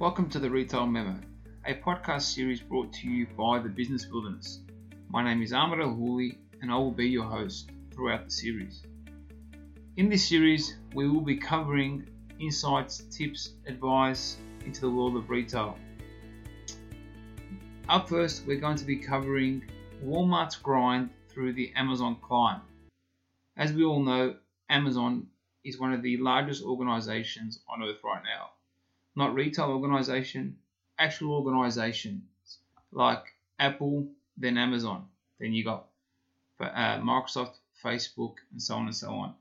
Welcome to the Retail Memo, a podcast series brought to you by the Business Wilderness. My name is Ahmed Al Houli, and I will be your host throughout the series. In this series, we will be covering insights, tips, advice into the world of retail. Up first, we're going to be covering Walmart's grind through the Amazon climb. As we all know, Amazon is one of the largest organizations on earth right now. Not retail organization, actual organizations like Apple, then Amazon, then you got uh, Microsoft, Facebook, and so on and so on.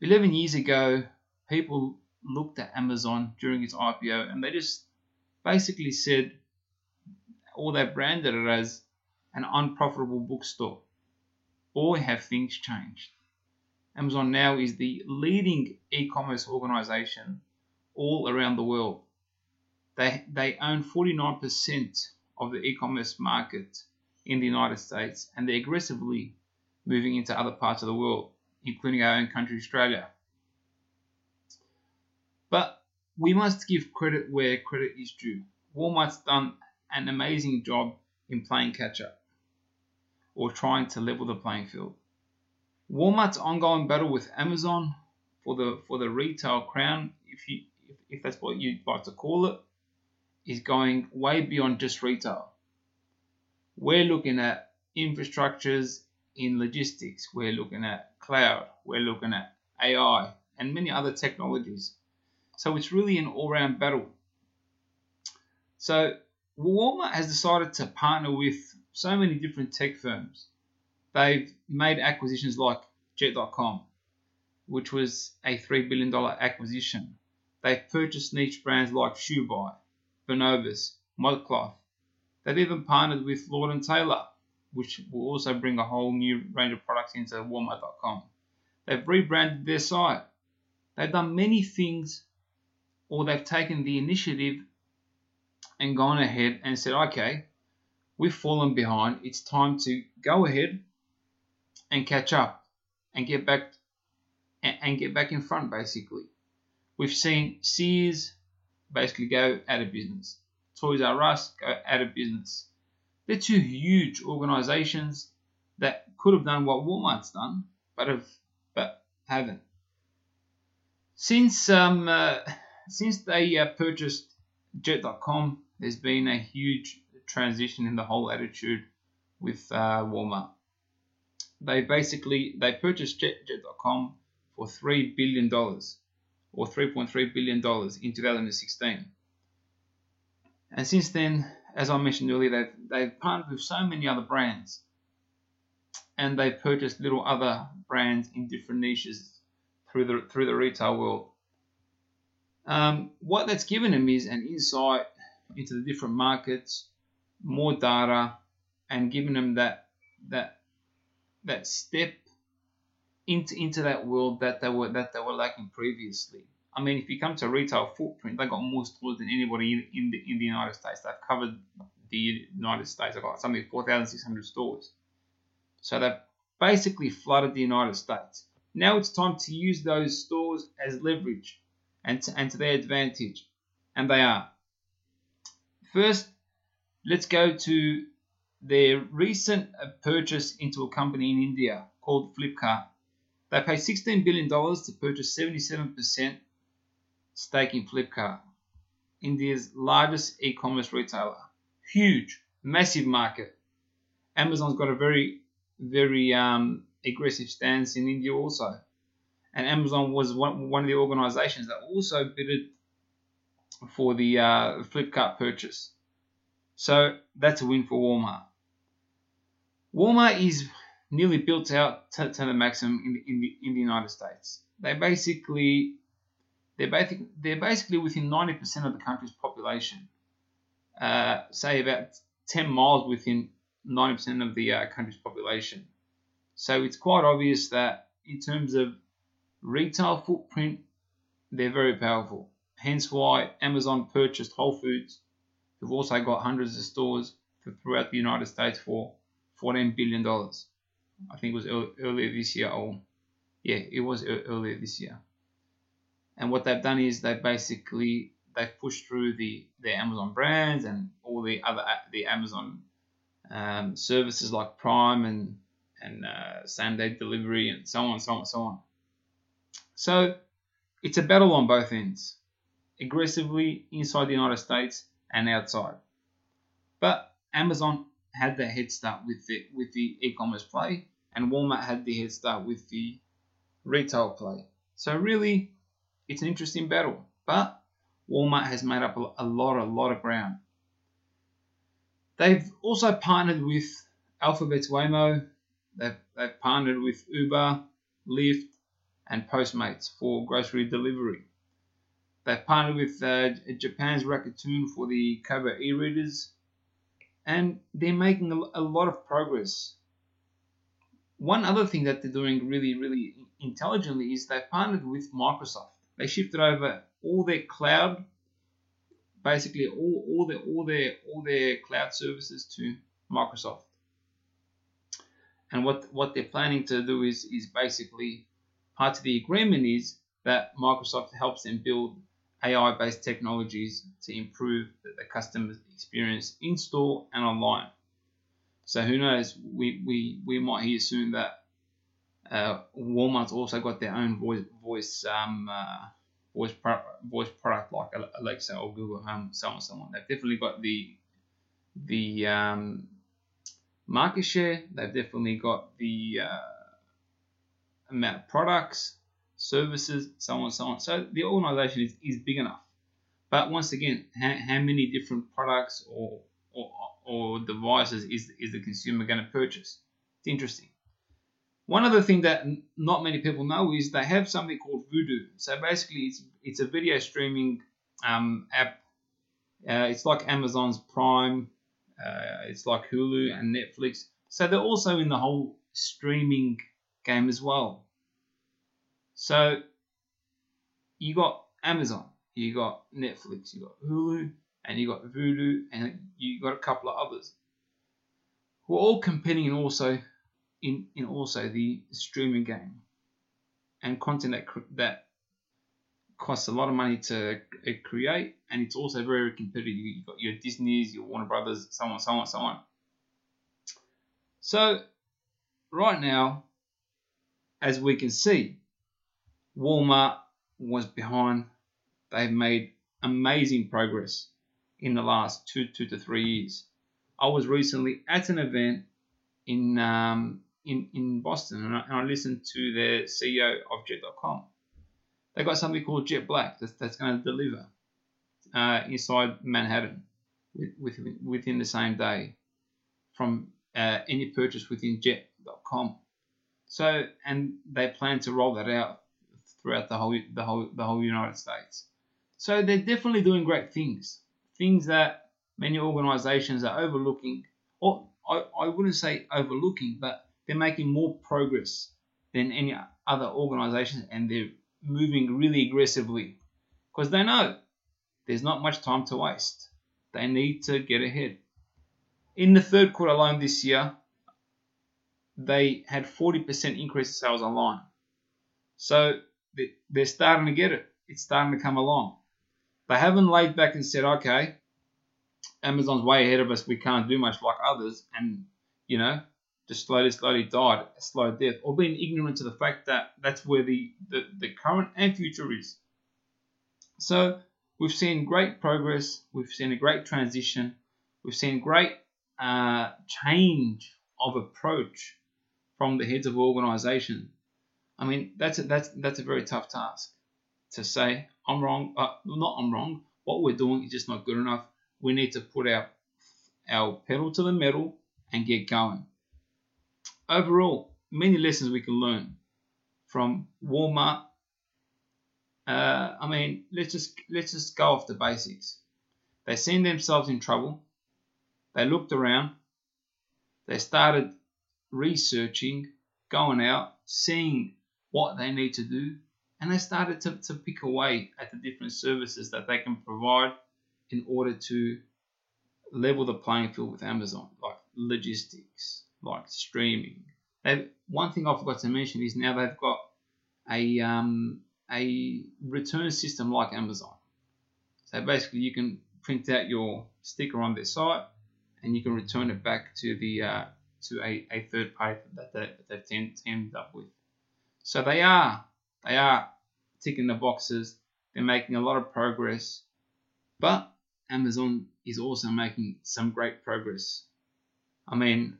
11 years ago, people looked at Amazon during its IPO and they just basically said, or they branded it as an unprofitable bookstore. Boy, have things changed. Amazon now is the leading e commerce organization all around the world. They, they own 49% of the e commerce market in the United States and they're aggressively moving into other parts of the world, including our own country, Australia. But we must give credit where credit is due. Walmart's done an amazing job in playing catch up or trying to level the playing field. Walmart's ongoing battle with Amazon for the for the retail crown, if you if, that's what you'd like to call it, is going way beyond just retail. We're looking at infrastructures in logistics, we're looking at cloud, we're looking at AI, and many other technologies. So it's really an all round battle. So Walmart has decided to partner with so many different tech firms they've made acquisitions like Jet.com, which was a $3 billion acquisition. They've purchased niche brands like Shoebuy, Bonobos, ModCloth. They've even partnered with Lord & Taylor, which will also bring a whole new range of products into Walmart.com. They've rebranded their site. They've done many things, or they've taken the initiative and gone ahead and said, okay, we've fallen behind. It's time to go ahead and catch up and get back and get back in front basically. We've seen Sears basically go out of business. Toys R Us go out of business. They're two huge organizations that could have done what Walmart's done, but have but haven't. Since um, uh, since they uh, purchased Jet.com, there's been a huge transition in the whole attitude with uh, Walmart they basically they purchased Jet, Jet.com for three billion dollars or 3.3 billion dollars in 2016. And since then, as I mentioned earlier, they've they've partnered with so many other brands, and they've purchased little other brands in different niches through the through the retail world. Um, what that's given them is an insight into the different markets, more data, and given them that that that step into into that world that they were that they were lacking previously. I mean, if you come to retail footprint, they got more stores than anybody in, in the in the United States. They've covered the United States. They've got something 4,600 stores. So they've basically flooded the United States. Now it's time to use those stores as leverage and to, and to their advantage. And they are. First, let's go to their recent uh, purchase into a company in India called Flipkart. They paid $16 billion to purchase 77% stake in Flipkart, India's largest e commerce retailer. Huge, massive market. Amazon's got a very, very um, aggressive stance in India also. And Amazon was one, one of the organizations that also bidded for the uh, Flipkart purchase. So that's a win for Walmart. Walmart is nearly built out to, to the maximum in, in, the, in the United States. They basically they're basically they're basically within 90% of the country's population. Uh, say about 10 miles within 90% of the uh, country's population. So it's quite obvious that in terms of retail footprint, they're very powerful. Hence why Amazon purchased Whole Foods, who've also got hundreds of stores throughout the United States for $14 billion. I think it was earlier this year. Or yeah, it was earlier this year. And what they've done is they basically they've pushed through the the Amazon brands and all the other the Amazon um, services like Prime and and uh, same day delivery and so on, so on, so on. So it's a battle on both ends, aggressively inside the United States and outside. But Amazon had the head start with the with the e-commerce play, and Walmart had the head start with the retail play. So really, it's an interesting battle. But Walmart has made up a, lot, a lot of ground. They've also partnered with Alphabet's Waymo. They've, they've partnered with Uber, Lyft, and Postmates for grocery delivery. They've partnered with uh, Japan's Rakuten for the Kobo e-readers, and they're making a, lot of progress. One other thing that they're doing really, really intelligently is they partnered with Microsoft. They shifted over all their cloud, basically all, all their all their all their cloud services to Microsoft. And what, what they're planning to do is is basically part of the agreement is that Microsoft helps them build AI-based technologies to improve the customer experience in store and online. So who knows? We, we, we might hear soon that uh, Walmart's also got their own voice voice um, uh, voice pro- voice product like Alexa or Google Home, so on, and so on. They've definitely got the the um, market share. They've definitely got the uh, amount of products, services, so on, and so on. So the organization is, is big enough. But once again, how, how many different products or, or or devices is is the consumer going to purchase? It's interesting. One other thing that not many people know is they have something called Vudu. So basically, it's it's a video streaming um, app. Uh, it's like Amazon's Prime. Uh, it's like Hulu and Netflix. So they're also in the whole streaming game as well. So you got Amazon, you got Netflix, you got Hulu, and you got Vudu, and you got a couple of others who are all competing also in, in also the streaming game and content that, that costs a lot of money to create and it's also very competitive. You've got your Disney's, your Warner Brothers, so on, so on, so on. So, right now, as we can see, Walmart was behind. They've made amazing progress in the last two, two to three years. I was recently at an event in um, in, in Boston and I, and I listened to the CEO of Jet.com. They got something called Jet Black that's, that's going to deliver uh, inside Manhattan with, with, within the same day from uh, any purchase within Jet.com. So and they plan to roll that out throughout the whole the whole the whole United States. So they're definitely doing great things, things that many organisations are overlooking, or I, I wouldn't say overlooking, but they're making more progress than any other organizations and they're moving really aggressively because they know there's not much time to waste. They need to get ahead. In the third quarter alone this year, they had 40% increase in sales online. So they're starting to get it. It's starting to come along. They haven't laid back and said, okay, Amazon's way ahead of us. We can't do much like others. And, you know, just slowly, slowly died a slow death, or being ignorant to the fact that that's where the, the, the current and future is. So we've seen great progress, we've seen a great transition, we've seen great uh, change of approach from the heads of organization. I mean, that's a, that's that's a very tough task to say I'm wrong. Uh, not I'm wrong. What we're doing is just not good enough. We need to put our our pedal to the metal and get going overall, many lessons we can learn from Walmart. Uh, I mean, let's just let's just go off the basics. They seen themselves in trouble. They looked around. They started researching, going out, seeing what they need to do, and they started to, to pick away at the different services that they can provide in order to level the playing field with Amazon, like logistics, like streaming. They've, one thing I forgot to mention is now they've got a um, a return system like Amazon. So basically, you can print out your sticker on their site, and you can return it back to the uh, to a, a third party that, they, that they've teamed, up with. So they are they are ticking the boxes. They're making a lot of progress, but Amazon is also making some great progress. I mean,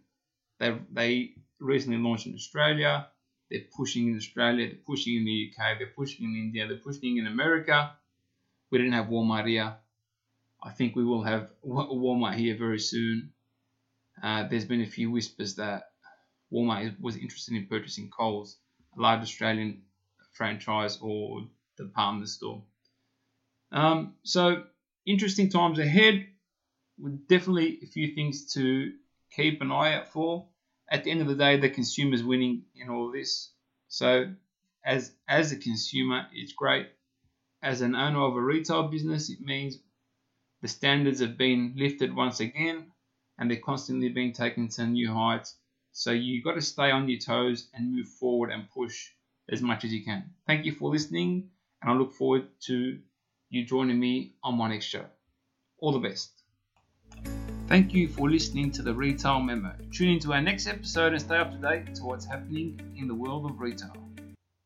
they they recently launched in Australia. They're pushing in Australia. They're pushing in the UK. They're pushing in India. They're pushing in America. We didn't have Walmart here. I think we will have Walmart here very soon. Uh, there's been a few whispers that Walmart was interested in purchasing Coles, large Australian franchise or the department store. Um, so interesting times ahead. With definitely a few things to keep an eye out for. At the end of the day, the consumer's winning in all this. So as as a consumer, it's great. As an owner of a retail business, it means the standards have been lifted once again and they're constantly being taken to new heights. So you've got to stay on your toes and move forward and push as much as you can. Thank you for listening, and I look forward to you joining me on my next show. All the best. Thank you for listening to the Retail Memo. Tune into our next episode and stay up to date to what's happening in the world of retail.